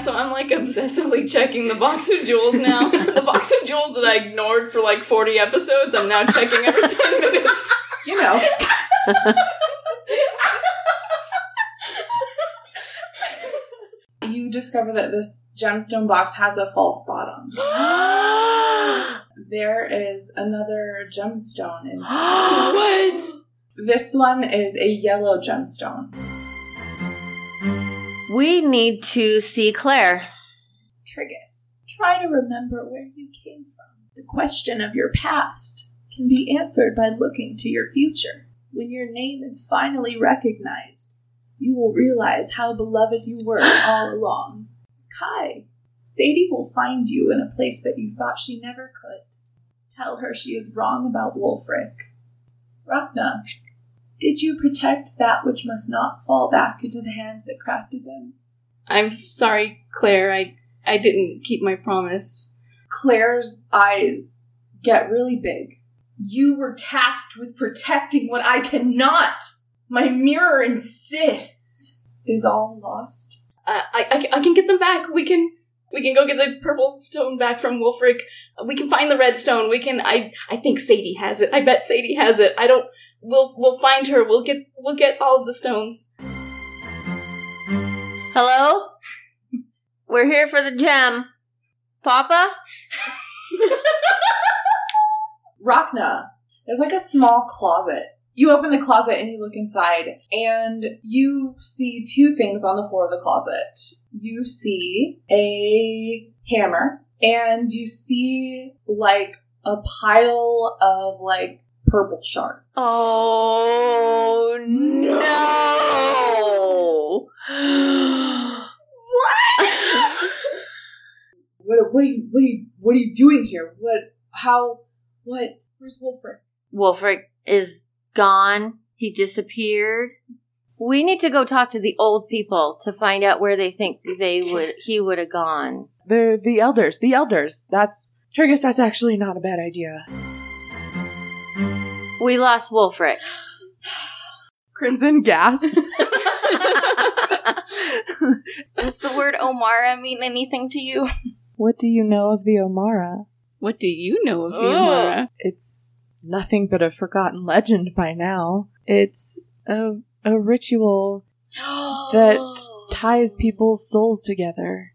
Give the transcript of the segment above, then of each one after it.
So I'm like obsessively checking the box of jewels now. the box of jewels that I ignored for like 40 episodes, I'm now checking every 10 minutes. You know. you discover that this gemstone box has a false bottom. There is another gemstone inside. what? This one is a yellow gemstone. We need to see Claire. Trigus, try to remember where you came from. The question of your past can be answered by looking to your future. When your name is finally recognized, you will realize how beloved you were all along. Kai, Sadie will find you in a place that you thought she never could. Tell her she is wrong about Wolfric. Rachna, did you protect that which must not fall back into the hands that crafted them? I'm sorry, Claire. I I didn't keep my promise. Claire's eyes get really big. You were tasked with protecting what I cannot. My mirror insists. Is all lost? Uh, I, I I can get them back. We can we can go get the purple stone back from Wolfric. We can find the red stone. We can. I I think Sadie has it. I bet Sadie has it. I don't. We'll we'll find her. We'll get we'll get all of the stones. Hello? We're here for the gem. Papa? Rachna, there's like a small closet. You open the closet and you look inside, and you see two things on the floor of the closet. You see a hammer, and you see like a pile of like purple shark. Oh no! What, what, are you, what, are you, what are you doing here? What, how, what, where's Wolfric? Wolfric is gone. He disappeared. We need to go talk to the old people to find out where they think they would he would have gone. The the elders, the elders. That's Trigus. That's actually not a bad idea. We lost Wolfric. Crimson gasps. Does the word Omara mean anything to you? what do you know of the Omara? What do you know of Ugh. Omara? It's nothing but a forgotten legend by now. It's a a ritual that ties people's souls together.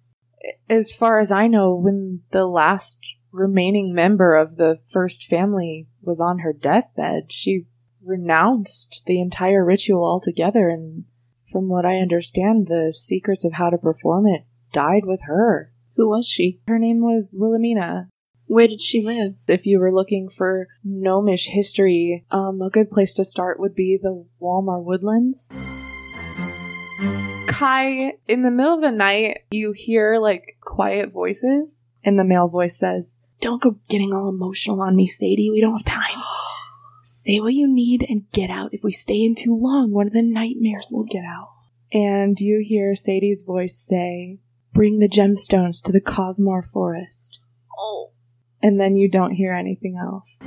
As far as I know, when the last remaining member of the first family was on her deathbed, she renounced the entire ritual altogether, and from what I understand, the secrets of how to perform it died with her. Who was she? Her name was Wilhelmina. Where did she live? If you were looking for gnomish history, um, a good place to start would be the Walmar Woodlands. Kai, in the middle of the night, you hear like quiet voices, and the male voice says, Don't go getting all emotional on me, Sadie. We don't have time. Say what you need and get out. If we stay in too long, one of the nightmares will get out. And you hear Sadie's voice say, Bring the gemstones to the Cosmar Forest. Oh. And then you don't hear anything else.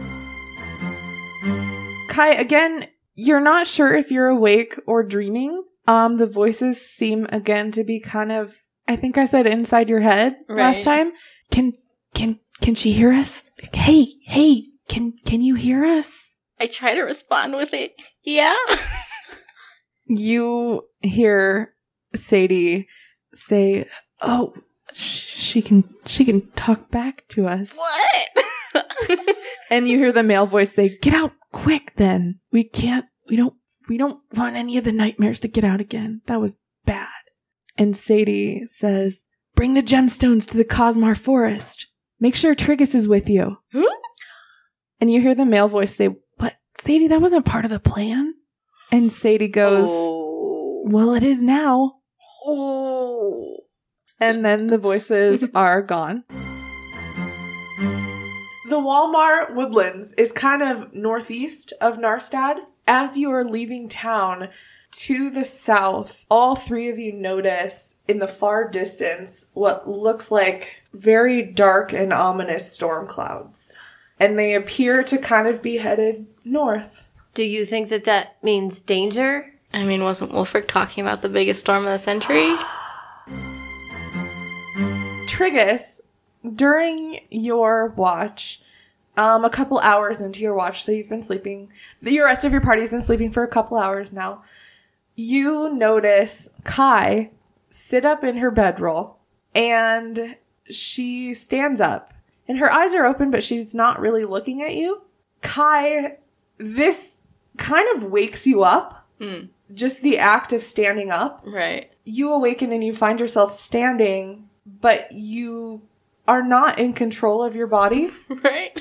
Kai, again, you're not sure if you're awake or dreaming. Um, the voices seem again to be kind of I think I said inside your head last time. Can can can she hear us? Hey, hey, can can you hear us? I try to respond with it. Yeah. You hear Sadie say, "Oh, sh- she can she can talk back to us." what? And you hear the male voice say, "Get out quick then. We can't we don't we don't want any of the nightmares to get out again. That was bad." And Sadie says, "Bring the gemstones to the Cosmar Forest. Make sure Trigus is with you." Huh? And you hear the male voice say, "But Sadie, that wasn't part of the plan." And Sadie goes, Oh. "Well, it is now." Oh. And then the voices are gone. The Walmart Woodlands is kind of northeast of Narstad. As you are leaving town to the south, all three of you notice in the far distance what looks like very dark and ominous storm clouds. And they appear to kind of be headed north. Do you think that that means danger? I mean, wasn't Wolfric talking about the biggest storm of the century? Trigus, during your watch, um, a couple hours into your watch, so you've been sleeping, the rest of your party's been sleeping for a couple hours now. You notice Kai sit up in her bedroll and she stands up and her eyes are open, but she's not really looking at you. Kai, this kind of wakes you up. Hmm. Just the act of standing up Right. you awaken and you find yourself standing, but you are not in control of your body. Right.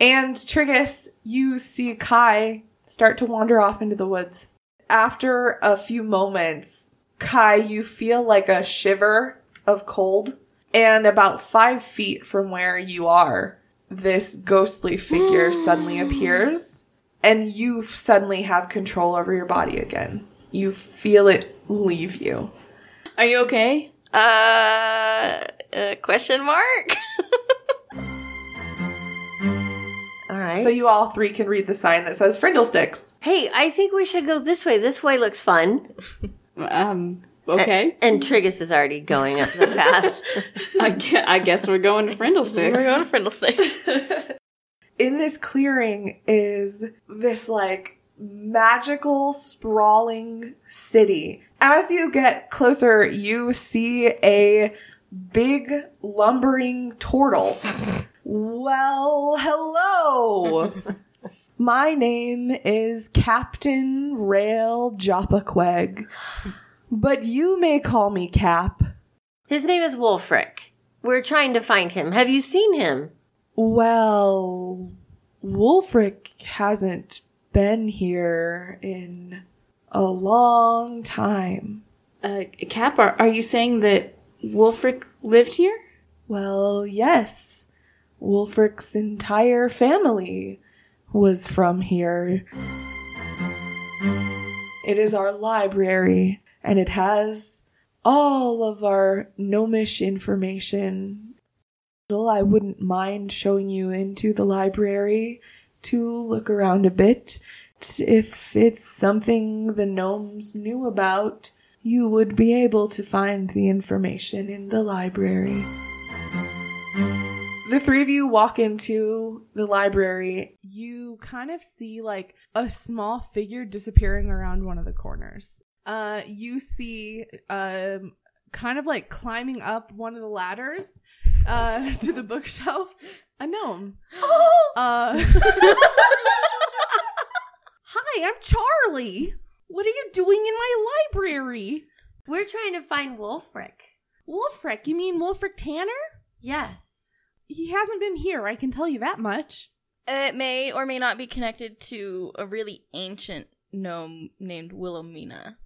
And Trigus, you see Kai start to wander off into the woods. After a few moments, Kai, you feel like a shiver of cold. And about five feet from where you are, this ghostly figure suddenly appears. And you suddenly have control over your body again. You feel it leave you. Are you okay? Uh, uh question mark? right. So you all three can read the sign that says Frindle Sticks. hey, I think we should go this way. This way looks fun. Um. Okay. And Trigus is already going up the path. I, gue- I guess we're going to Frindlesticks. We're going to Frindlesticks. in this clearing is this like magical sprawling city. As you get closer, you see a big lumbering turtle. well, hello. My name is Captain Rail Joppaqueg, but you may call me Cap. His name is Wolfric. We're trying to find him. Have you seen him? Well, Wolfric hasn't been here in a long time. Uh, Cap, are, are you saying that Wolfric lived here? Well, yes. Wolfric's entire family was from here. It is our library, and it has all of our gnomish information. Well, I wouldn't mind showing you into the library to look around a bit. If it's something the gnomes knew about, you would be able to find the information in the library. The three of you walk into the library. You kind of see like a small figure disappearing around one of the corners. Uh, you see, um, kind of like climbing up one of the ladders, uh, to the bookshelf, a gnome. Uh, Hi, I'm Charlie. What are you doing in my library? We're trying to find Wolfric. Wolfric, you mean Wolfric Tanner? Yes. He hasn't been here, I can tell you that much. it may or may not be connected to a really ancient gnome named Wilhelmina.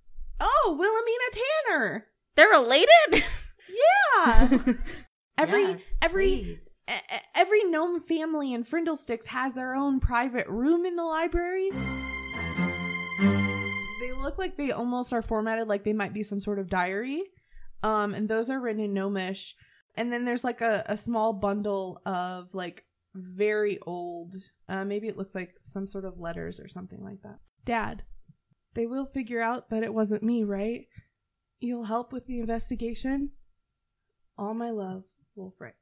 Oh, Wilhelmina Tanner. They're related? Yeah. every Yes, every please. e- every gnome family in Frindlesticks has their own private room in the library. They look like they almost are formatted like they might be some sort of diary. Um, and those are written in gnomish. And then there's like a, a small bundle of like very old, uh, maybe it looks like some sort of letters or something like that. Dad, they will figure out that it wasn't me, right? You'll help with the investigation? All my love, Wolfric.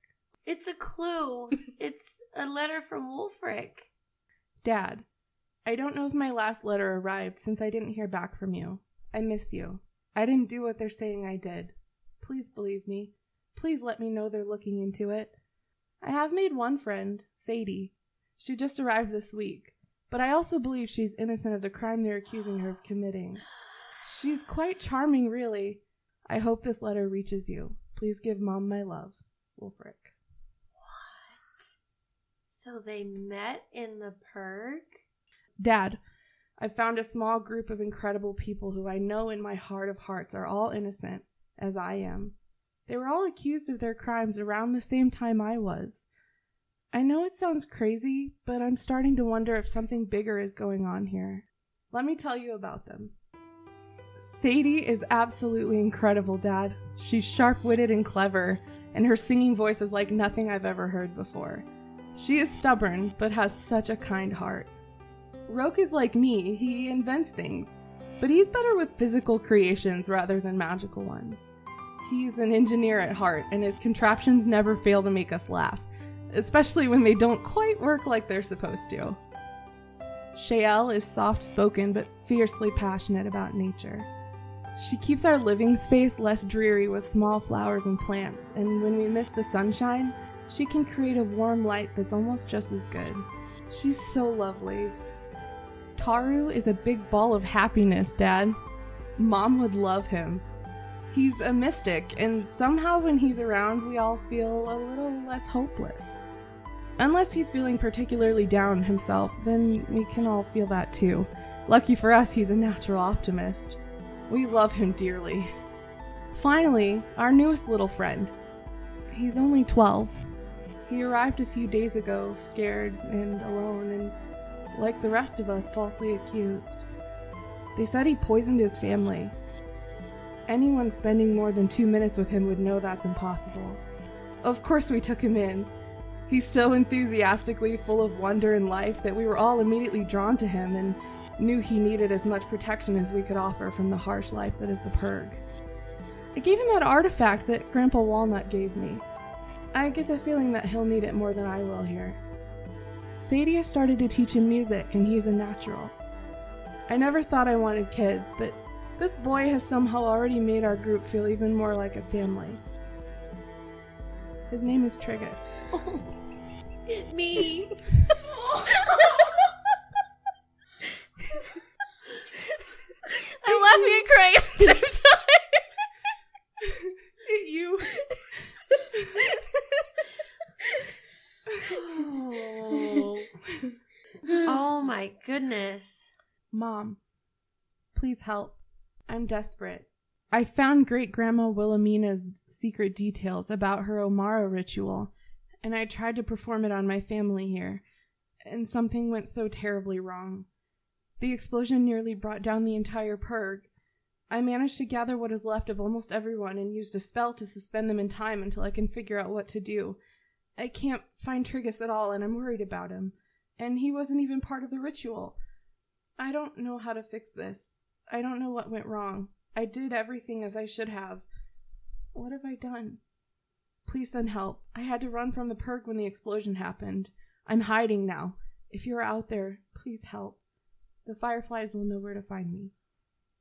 It's a clue. it's a letter from Wolfric. Dad, I don't know if my last letter arrived since I didn't hear back from you. I miss you. I didn't do what they're saying I did. Please believe me. Please let me know they're looking into it. I have made one friend, Sadie. She just arrived this week, but I also believe she's innocent of the crime they're accusing her of committing. She's quite charming, really. I hope this letter reaches you. Please give Mom my love. Wolfric. What? So they met in the Purg? Dad, I've found a small group of incredible people who I know in my heart of hearts are all innocent, as I am. They were all accused of their crimes around the same time I was. I know it sounds crazy, but I'm starting to wonder if something bigger is going on here. Let me tell you about them. Sadie is absolutely incredible, Dad. She's sharp witted and clever, and her singing voice is like nothing I've ever heard before. She is stubborn, but has such a kind heart. Roke is like me, he invents things, but he's better with physical creations rather than magical ones. He's an engineer at heart, and his contraptions never fail to make us laugh, especially when they don't quite work like they're supposed to. Shael is soft spoken but fiercely passionate about nature. She keeps our living space less dreary with small flowers and plants, and when we miss the sunshine, she can create a warm light that's almost just as good. She's so lovely. Taru is a big ball of happiness, Dad. Mom would love him. He's a mystic, and somehow when he's around, we all feel a little less hopeless. Unless he's feeling particularly down himself, then we can all feel that too. Lucky for us, he's a natural optimist. We love him dearly. Finally, our newest little friend. He's only 12. He arrived a few days ago, scared and alone, and like the rest of us, falsely accused. They said he poisoned his family. Anyone spending more than two minutes with him would know that's impossible. Of course, we took him in. He's so enthusiastically full of wonder and life that we were all immediately drawn to him and knew he needed as much protection as we could offer from the harsh life that is the Purg. I gave him that artifact that Grandpa Walnut gave me. I get the feeling that he'll need it more than I will here. Sadie has started to teach him music, and he's a natural. I never thought I wanted kids, but this boy has somehow already made our group feel even more like a family. His name is Trigus. Oh, Me. I'm laughing and crying at the same time. you. Oh. oh my goodness. Mom, please help. I'm desperate. I found great grandma Wilhelmina's secret details about her Omara ritual, and I tried to perform it on my family here, and something went so terribly wrong. The explosion nearly brought down the entire Purg. I managed to gather what is left of almost everyone and used a spell to suspend them in time until I can figure out what to do. I can't find Trigus at all, and I'm worried about him. And he wasn't even part of the ritual. I don't know how to fix this. I don't know what went wrong. I did everything as I should have. What have I done? Please send help. I had to run from the Purg when the explosion happened. I'm hiding now. If you're out there, please help. The Fireflies will know where to find me.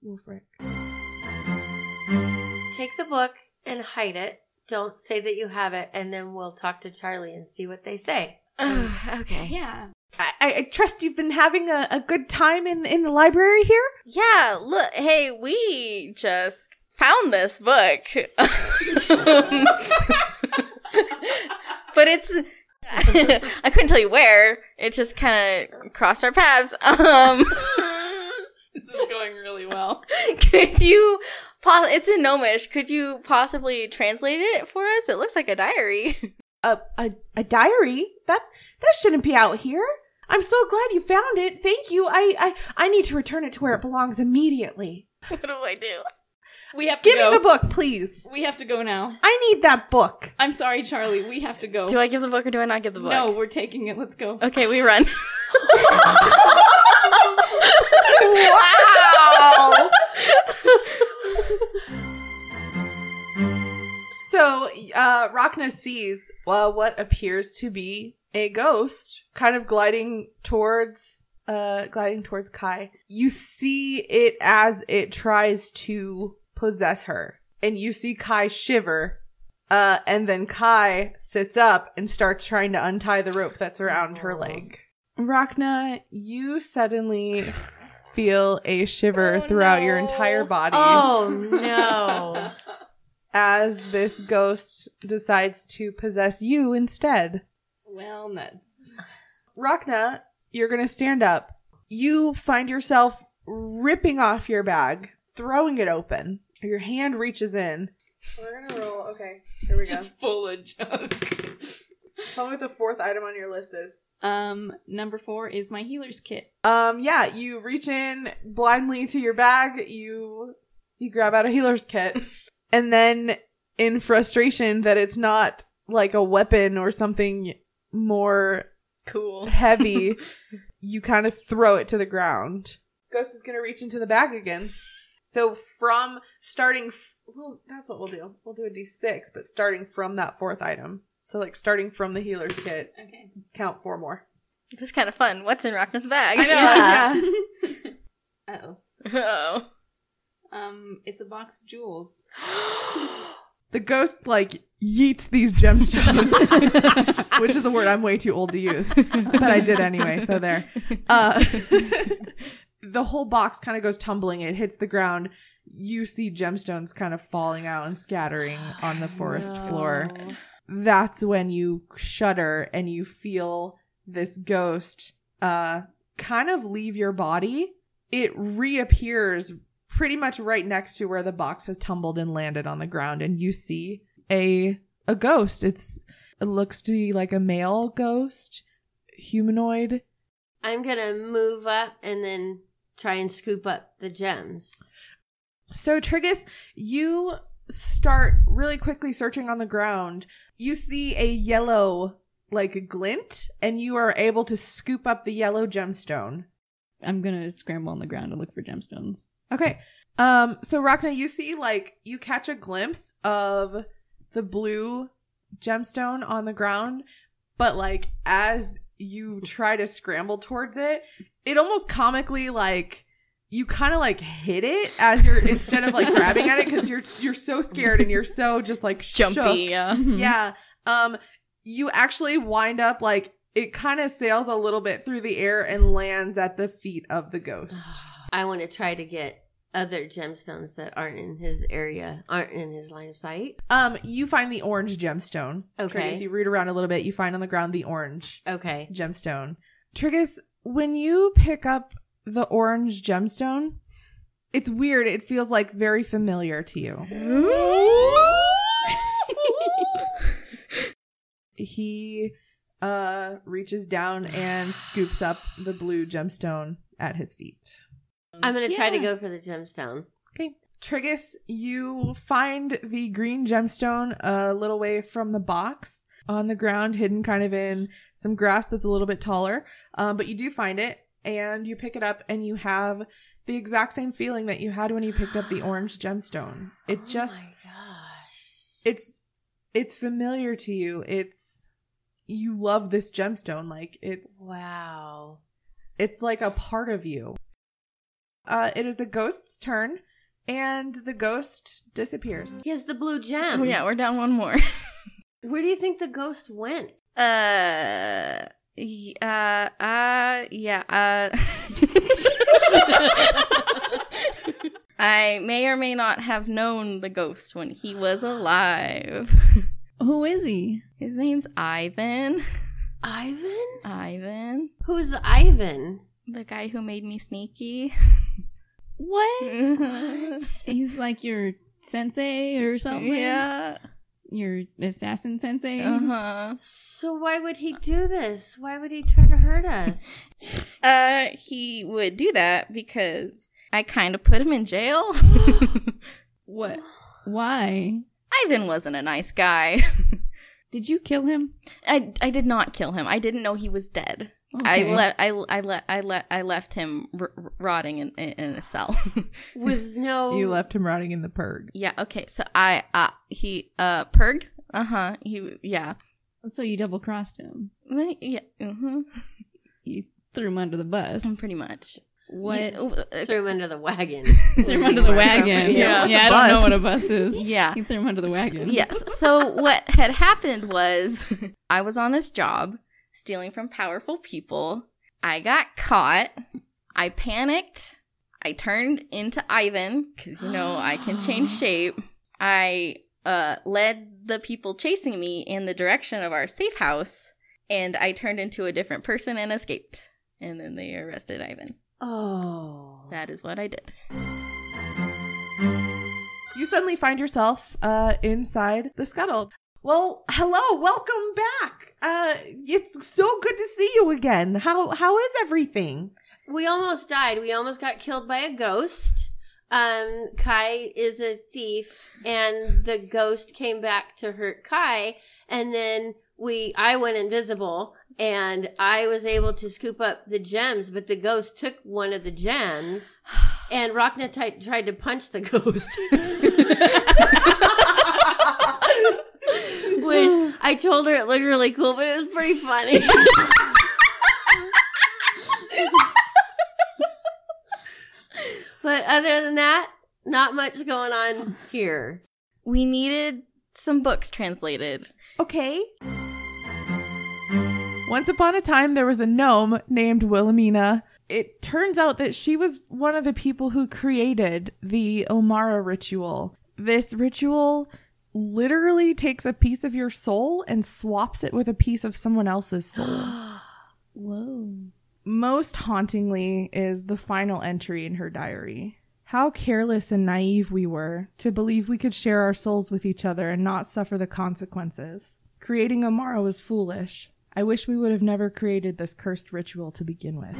Wolfric. Take the book and hide it. Don't say that you have it, and then we'll talk to Charlie and see what they say. okay. Yeah. I, I trust you've been having a, a good time in, in the library here? Yeah, look, hey, we just found this book. but it's I couldn't tell you where. It just kind of crossed our paths. Um This is going really well. could you pos- it's in Gnomish. Could you possibly translate it for us? It looks like a diary. A, a, a diary? That that shouldn't be out here. I'm so glad you found it. Thank you. I, I, I need to return it to where it belongs immediately. what do I do? We have to Give go. me the book, please. We have to go now. I need that book. I'm sorry, Charlie. We have to go. Do I give the book or do I not give the book? No, we're taking it. Let's go. Okay, we run. wow. so, uh, Rachna sees uh, what appears to be a ghost, kind of gliding towards, uh, gliding towards Kai. You see it as it tries to possess her, and you see Kai shiver. Uh, and then Kai sits up and starts trying to untie the rope that's around her leg. Rachna, you suddenly feel a shiver Oh, throughout your entire body Oh no. as this ghost decides to possess you instead. Well, nuts. Rachna, you're going to stand up. You find yourself ripping off your bag, throwing it open. Your hand reaches in. We're going to roll. Okay, here we go. Just full of junk. Tell me what the fourth item on your list is. Um, number four is my healer's kit. Um, yeah, you reach in blindly to your bag, you you grab out a healer's kit, and then in frustration that it's not like a weapon or something more cool. heavy, you kind of throw it to the ground. Ghost is gonna reach into the bag again. So from starting, f- well, that's what we'll do. We'll do a d6, but starting from that fourth item. So like starting from the healer's kit, Okay. count four more. This is kind of fun. What's in Rachna's bag? Yeah. Uh oh. Oh. Um, it's a box of jewels. The ghost like yeets these gemstones, which is a word I'm way too old to use, but I did anyway. So there. Uh, the whole box kind of goes tumbling. It hits the ground. You see gemstones kind of falling out and scattering on the forest floor. That's when you shudder and you feel this ghost uh kind of leave your body. It reappears pretty much right next to where the box has tumbled and landed on the ground and you see a a ghost. It's it looks to be like a male ghost, humanoid. I'm gonna move up and then try and scoop up the gems. So Trigus, you start really quickly searching on the ground. You see a yellow like glint and you are able to scoop up the yellow gemstone. I'm gonna scramble on the ground and look for gemstones. Okay. Um so Rachna, you see like you catch a glimpse of the blue gemstone on the ground, but like as you try to scramble towards it, it almost comically like you kind of like hit it as you're instead of like grabbing at it because you're you're so scared and you're so just like shook. Jumpy, yeah. Yeah. Um, you actually wind up like it kind of sails a little bit through the air and lands at the feet of the ghost. I want to try to get other gemstones that aren't in his area, aren't in his line of sight. Um, you find the orange gemstone. Okay. Trigus, you root around a little bit. You find on the ground the orange Okay. gemstone. Trigus, when you pick up the orange gemstone, it's weird. It feels like very familiar to you. he uh reaches down and scoops up the blue gemstone at his feet. I'm gonna try to go for the gemstone. Okay. Trigus, you find the green gemstone a little way from the box on the ground, hidden kind of in some grass that's a little bit taller. Um, but you do find it and you pick it up and you have the exact same feeling that you had when you picked up the orange gemstone. It just Oh my gosh. it's it's familiar to you. It's you love this gemstone like it's Wow. it's like a part of you. Uh it is the ghost's turn and the ghost disappears. He has the blue gem. Oh, yeah, we're down one more. Where do you think the ghost went? Uh, y- uh, uh, yeah, uh. I may or may not have known the ghost when he was alive. Who is he? His name's Ivan. Ivan? Ivan. Who's Ivan? The guy who made me sneaky. What? He's like your sensei or something. yeah. Your assassin sensei. Uh huh. So why would he do this? Why would he try to hurt us? Uh, he would do that because I kind of put him in jail. What? Why? Ivan wasn't a nice guy. Did you kill him? I I did not kill him. I didn't know he was dead. I Okay. left. I I let I let I left him r- r- rotting in, in in a cell. With no You left him rotting in the purg. yeah. Okay. So I uh he uh Purg. Uh huh. He yeah. So you double crossed him. Yeah. Mm-hmm. You threw him under the bus. Pretty much. What? Yeah, uh, threw him under the wagon. threw him under the wagon. Yeah. yeah. I don't know what a bus is. Yeah. You threw him under the wagon. Yes. So what had happened was I was on this job stealing from powerful people. I got caught. I panicked. I turned into Ivan because you know I can change shape. I uh, led the people chasing me in the direction of our safe house, and I turned into a different person and escaped. And then they arrested Ivan. oh. That is what I did. You suddenly find yourself uh inside the scuttle. Well, hello, welcome back. Uh it's so good to see you again. How how is everything? We almost died. We almost got killed by a ghost. Um, Kai is a thief, and the ghost came back to hurt Kai, and then we, I went invisible, and I was able to scoop up the gems, but the ghost took one of the gems, and Rachna tried to punch the ghost. Which I told her it looked really cool, but it was pretty funny. but other than that, not much going on here. We needed some books translated. Okay. Once upon a time, there was a gnome named Wilhelmina. It turns out that she was one of the people who created the Omara ritual. This ritual literally takes a piece of your soul and swaps it with a piece of someone else's soul. Whoa. Most hauntingly is the final entry in her diary. How careless and naive we were to believe we could share our souls with each other and not suffer the consequences. Creating Omara was foolish. I wish we would have never created this cursed ritual to begin with.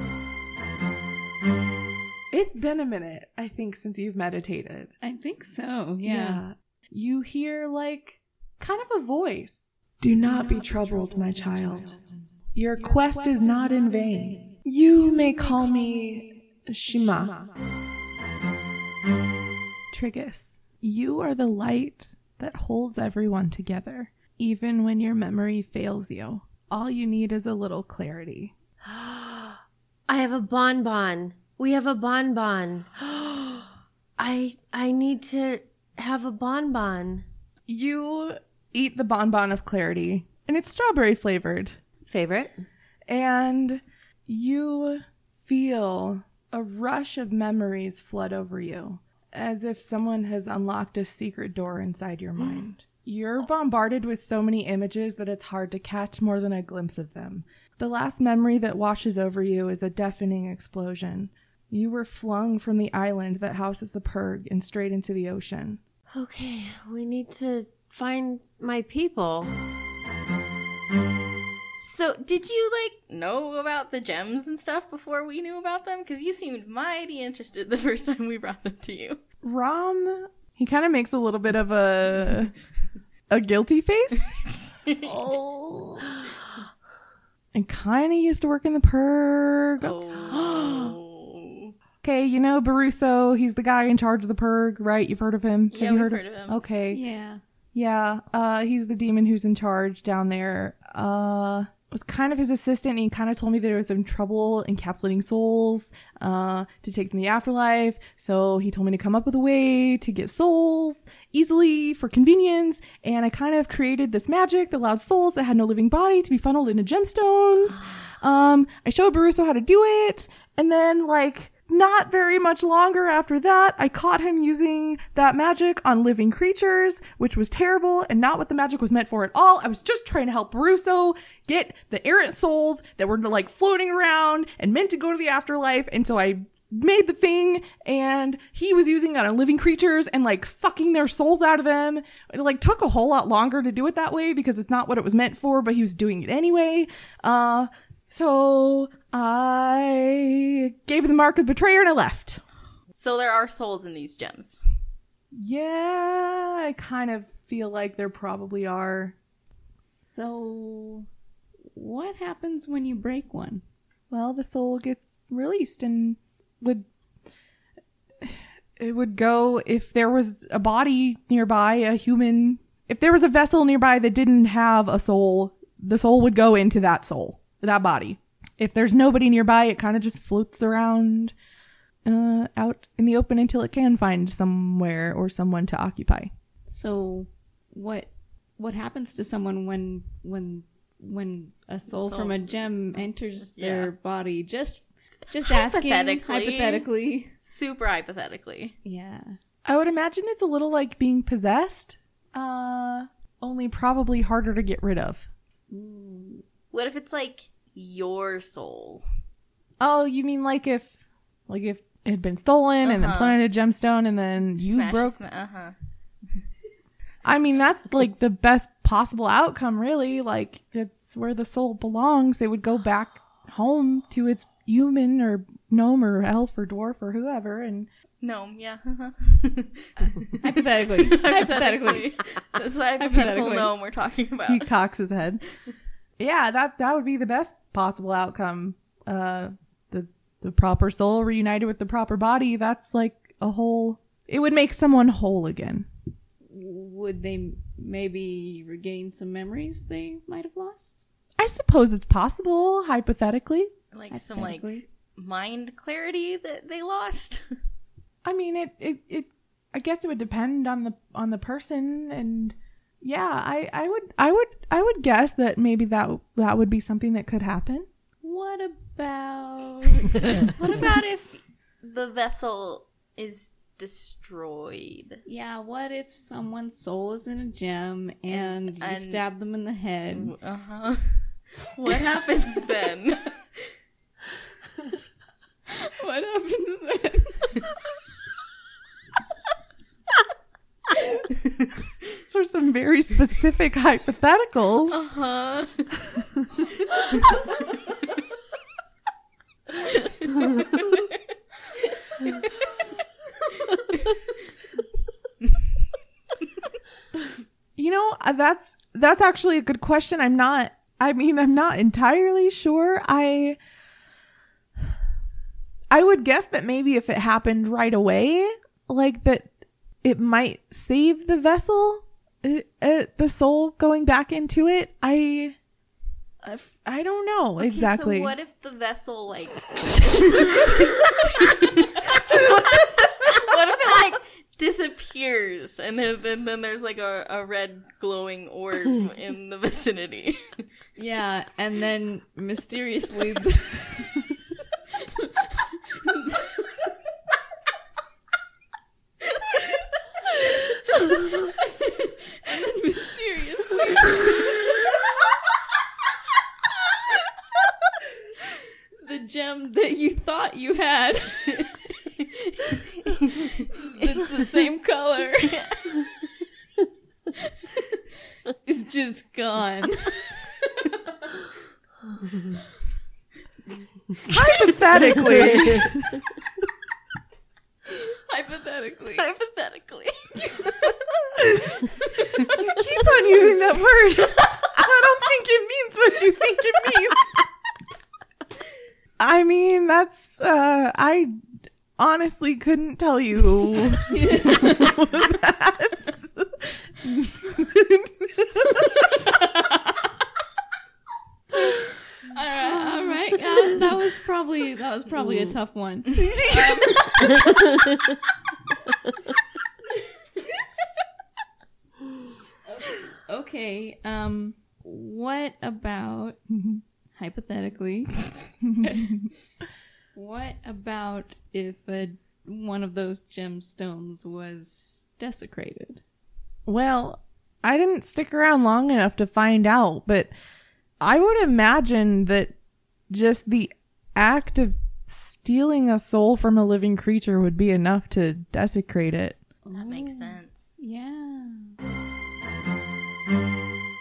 It's been a minute, I think, since you've meditated. I think so. Yeah. You hear, like, kind of a voice. Do not be troubled, my child. Your quest is not in vain. You may call me Shima. Trigus, you are the light that holds everyone together, even when your memory fails you. All you need is a little clarity. I have a bonbon. We have a bonbon. I I need to have a bonbon. You eat the bonbon of clarity, and it's strawberry flavored. Favorite? and you feel a rush of memories flood over you as if someone has unlocked a secret door inside your mind. You're bombarded with so many images that it's hard to catch more than a glimpse of them. The last memory that washes over you is a deafening explosion. You were flung from the island that houses the Purg and straight into the ocean. Okay, we need to find my people. So, did you like know about the gems and stuff before we knew about them? Because you seemed mighty interested the first time we brought them to you. Rom, he kind of makes a little bit of a a guilty face. oh. and kind of used to work in the Purg. Oh. Okay, you know Baruso, he's the guy in charge of the Purg, right? You've heard of him? Yeah, Have you we've heard, heard of him. Okay. Yeah. Yeah, uh he's the demon who's in charge down there. Uh was kind of his assistant and he kind of told me that there was some trouble encapsulating souls uh to take them to the afterlife. So he told me to come up with a way to get souls easily for convenience and I kind of created this magic that allowed souls that had no living body to be funneled into gemstones. Um I showed Baruso how to do it and then like not very much longer after that, I caught him using that magic on living creatures, which was terrible and not what the magic was meant for at all. I was just trying to help Russo get the errant souls that were like floating around and meant to go to the afterlife. And so I made the thing and he was using it on living creatures and like sucking their souls out of them. It like took a whole lot longer to do it that way because it's not what it was meant for, but he was doing it anyway. Uh, so I gave the mark of betrayer and I left. So there are souls in these gems. Yeah, I kind of feel like there probably are. So, what happens when you break one? Well, the soul gets released and would it would go if there was a body nearby, a human. If there was a vessel nearby that didn't have a soul, the soul would go into that soul, that body. If there's nobody nearby, it kind of just floats around uh, out in the open until it can find somewhere or someone to occupy. So, what what happens to someone when when when a soul Soul. from a gem enters Yeah. their body? Just just asking Hypothetically. hypothetically. Super hypothetically. Yeah. I would imagine it's a little like being possessed, uh, only probably harder to get rid of. What if it's like your soul? Oh, you mean like if, like if it had been stolen and then Uh-huh. planted a gemstone and then you Smash, broke? sma- uh-huh. I mean, that's like the best possible outcome, really. Like that's where the soul belongs. It would go back home to its human or gnome or elf or dwarf or whoever, and Gnome, yeah. uh-huh. Hypothetically. hypothetically. That's like the hypothetical Hypothetically. gnome we're talking about. he cocks his head. Yeah, that that would be the best possible outcome. Uh, the the proper soul reunited with the proper body, that's like a whole. It would make someone whole again. Would they maybe regain some memories they might have lost? I suppose it's possible, hypothetically. Like some like mind clarity that they lost. I mean, it, it, it. I guess it would depend on the on the person, and yeah, I, I would, I would, I would guess that maybe that that would be something that could happen. What about what about if the vessel is destroyed? yeah? What if someone's soul is in a gem and, you and- stab them in the head? Uh huh. What happens then? What happens then? These are some very specific hypotheticals. Uh huh. You know, uh, that's that's actually a good question. I'm not. I mean, I'm not entirely sure. I I would guess that maybe if it happened right away, like that, it might save the vessel, uh, uh, the soul going back into it. I. I, I don't know Okay, exactly. So what if the vessel like? what if it like disappears and then then, then there's like a, a red glowing orb in the vicinity? Yeah, and then mysteriously. and then mysteriously. the gem that you thought you had. It's the same color. is just gone. Hypothetically, Hypothetically. Hypothetically. keep on using that word. I don't think it means what you think it means. I mean, that's uh I honestly couldn't tell you. All right, all right. Uh, that was probably that was probably a tough one. okay. Um, what about hypothetically? What about if a, one of those gemstones was desecrated? Well, I didn't stick around long enough to find out, but I would imagine that just the act of stealing a soul from a living creature would be enough to desecrate it. That makes oh, sense. Yeah.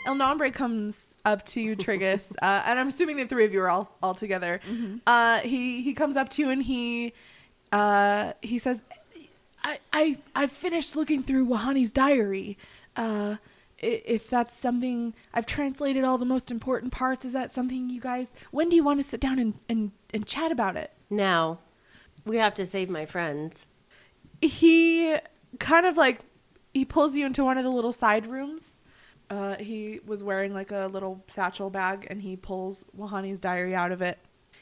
El Nombre comes up to you, Trigus, uh, and I'm assuming the three of you are all all together. Uh, he he comes up to you and he uh, he says, "I I I finished looking through Wahani's diary. Uh, if that's something I've translated all the most important parts, is that something you guys? When do you want to sit down and and, and chat about it?" Now, we have to save my friends. he kind of like he pulls you into one of the little side rooms. Uh, he was wearing like a little satchel bag, and he pulls Wahani's diary out of it.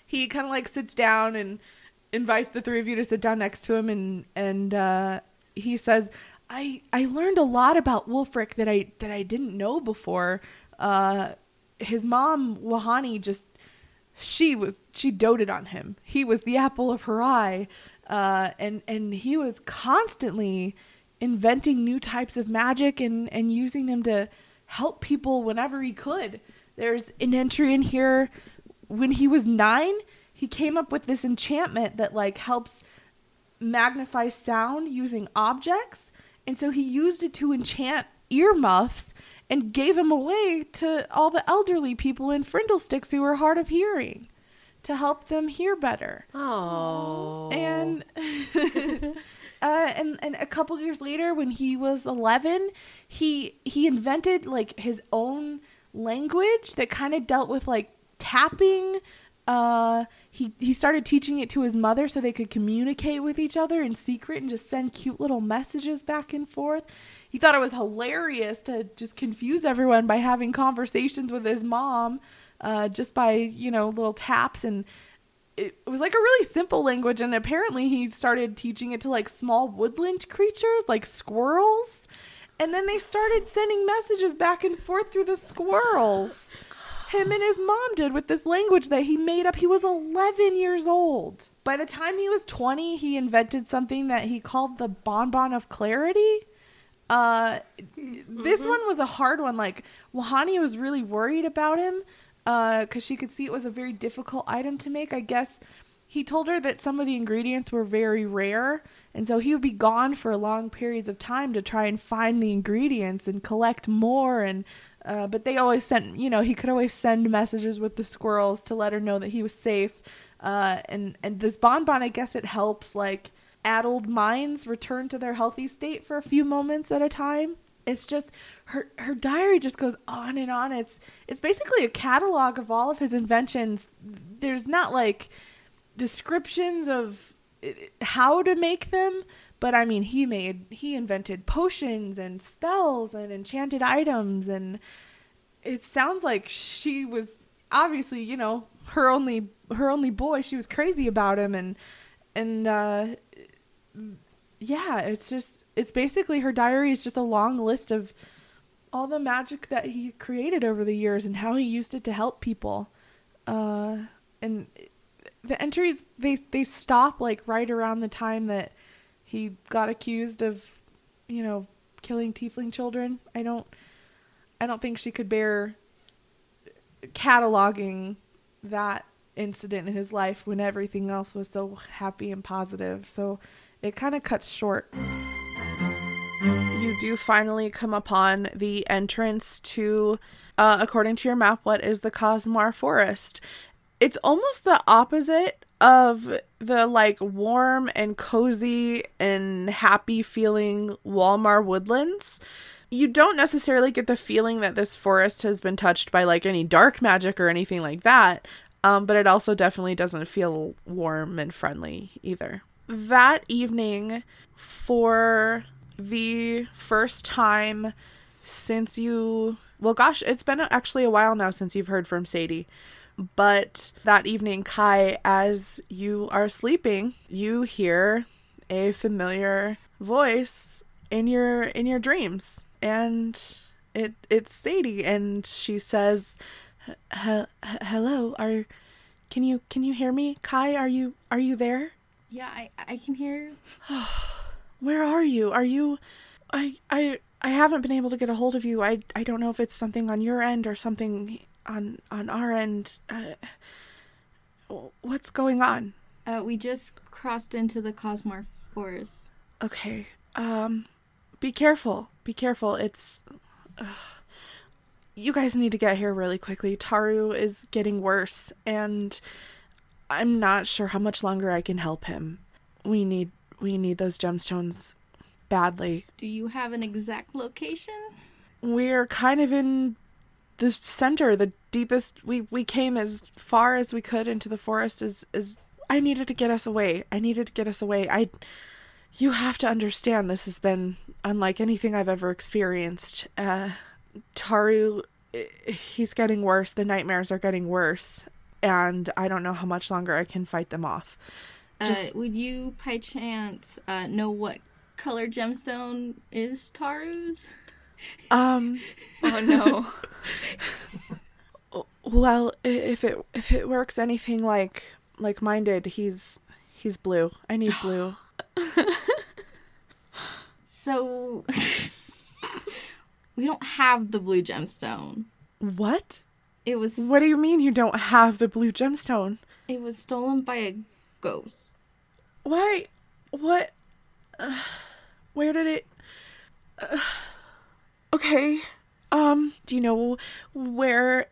He kind of like sits down and invites the three of you to sit down next to him, and and uh, he says, "I I learned a lot about Wolfric that I that I didn't know before. Uh, his mom Wahani just she was she doted on him. He was the apple of her eye, uh, and and he was constantly inventing new types of magic and and using them to help people whenever he could. There's an entry in here when he was nine. He came up with this enchantment that like helps magnify sound using objects, and so he used it to enchant earmuffs and gave them away to all the elderly people in Frindlesticks who were hard of hearing to help them hear better. Oh. And uh, and and a couple years later, when he was eleven, he he invented like his own language that kind of dealt with like tapping. Uh, he he started teaching it to his mother so they could communicate with each other in secret and just send cute little messages back and forth. He thought it was hilarious to just confuse everyone by having conversations with his mom, uh, just by you know little taps and. It was like a really simple language, and apparently he started teaching it to like small woodland creatures like squirrels. And then they started sending messages back and forth through the squirrels him and his mom did with this language that he made up. He was 11 years old. By the time he was 20, he invented something that he called the bonbon of clarity. Uh, this one was a hard one. Like, Wahani was really worried about him because uh, she could see it was a very difficult item to make. I guess he told her that some of the ingredients were very rare, and so he would be gone for long periods of time to try and find the ingredients and collect more and uh, but they always sent, you know, he could always send messages with the squirrels to let her know that he was safe. Uh, and and this bonbon, I guess it helps like addled minds return to their healthy state for a few moments at a time. It's just her her diary just goes on and on. It's it's basically a catalog of all of his inventions. There's not like descriptions of how to make them, but I mean, he made he invented potions and spells and enchanted items, and it sounds like she was obviously, you know, her only her only boy. She was crazy about him, and and uh, yeah, it's just it's basically her diary is just a long list of all the magic that he created over the years and how he used it to help people. Uh, and the entries they they stop like right around the time that he got accused of, you know, killing tiefling children. I don't I don't think she could bear cataloging that incident in his life when everything else was so happy and positive. So it kind of cuts short. Do finally come upon the entrance to, uh, according to your map, what is the Cosmar Forest. It's almost the opposite of the like warm and cozy and happy feeling Walmart woodlands. You don't necessarily get the feeling that this forest has been touched by like any dark magic or anything like that. Um, but it also definitely doesn't feel warm and friendly either. That evening, for the first time since you, well, gosh, it's been actually a while now since you've heard from Sadie. But that evening, Kai, as you are sleeping, you hear a familiar voice in your in your dreams, and it it's Sadie, and she says, "Hello, are can you can you hear me, Kai? Are you are you there?" Yeah, I I can hear. Where are you? Are you? I I I haven't been able to get a hold of you. I I don't know if it's something on your end or something on on our end. Uh, what's going on? Uh, we just crossed into the Cosmar Forest. Okay. Um, be careful. Be careful. It's. Uh, you guys need to get here really quickly. Taru is getting worse, and I'm not sure how much longer I can help him. We need we need those gemstones badly. Do you have an exact location? We're kind of in the center, the deepest we we came as far as we could into the forest is is I needed to get us away. I needed to get us away. I you have to understand this has been unlike anything I've ever experienced. Uh Taru he's getting worse. The nightmares are getting worse and I don't know how much longer I can fight them off. Just, uh, would you, by chance, uh, know what color gemstone is Taru's? Um. oh no. well, if it if it works anything like like mine did, he's he's blue. I need blue. so we don't have the blue gemstone. What? It was What do you mean you don't have the blue gemstone? It was stolen by a ghost. Why? What? Uh, where did it uh, Okay. Um, do you know where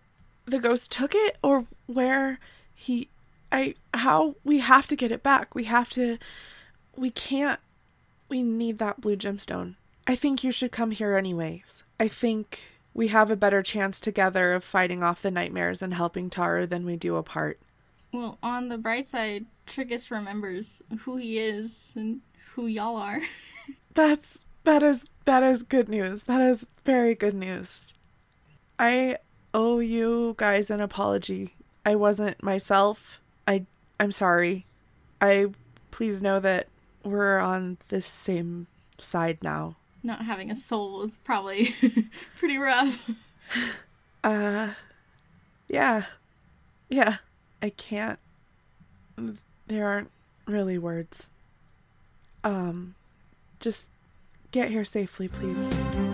the ghost took it or where he I how we have to get it back. We have to we can't we need that blue gemstone. I think you should come here anyways. I think we have a better chance together of fighting off the nightmares and helping Taru than we do apart. Well, on the bright side, Triggus remembers who he is and who y'all are. That's that is that is good news. That is very good news. I owe you guys an apology. I wasn't myself. I I'm sorry. I please know that we're on this same side now. Not having a soul is probably pretty rough. Uh yeah. Yeah. I can't there aren't really words. Um just get here safely, please.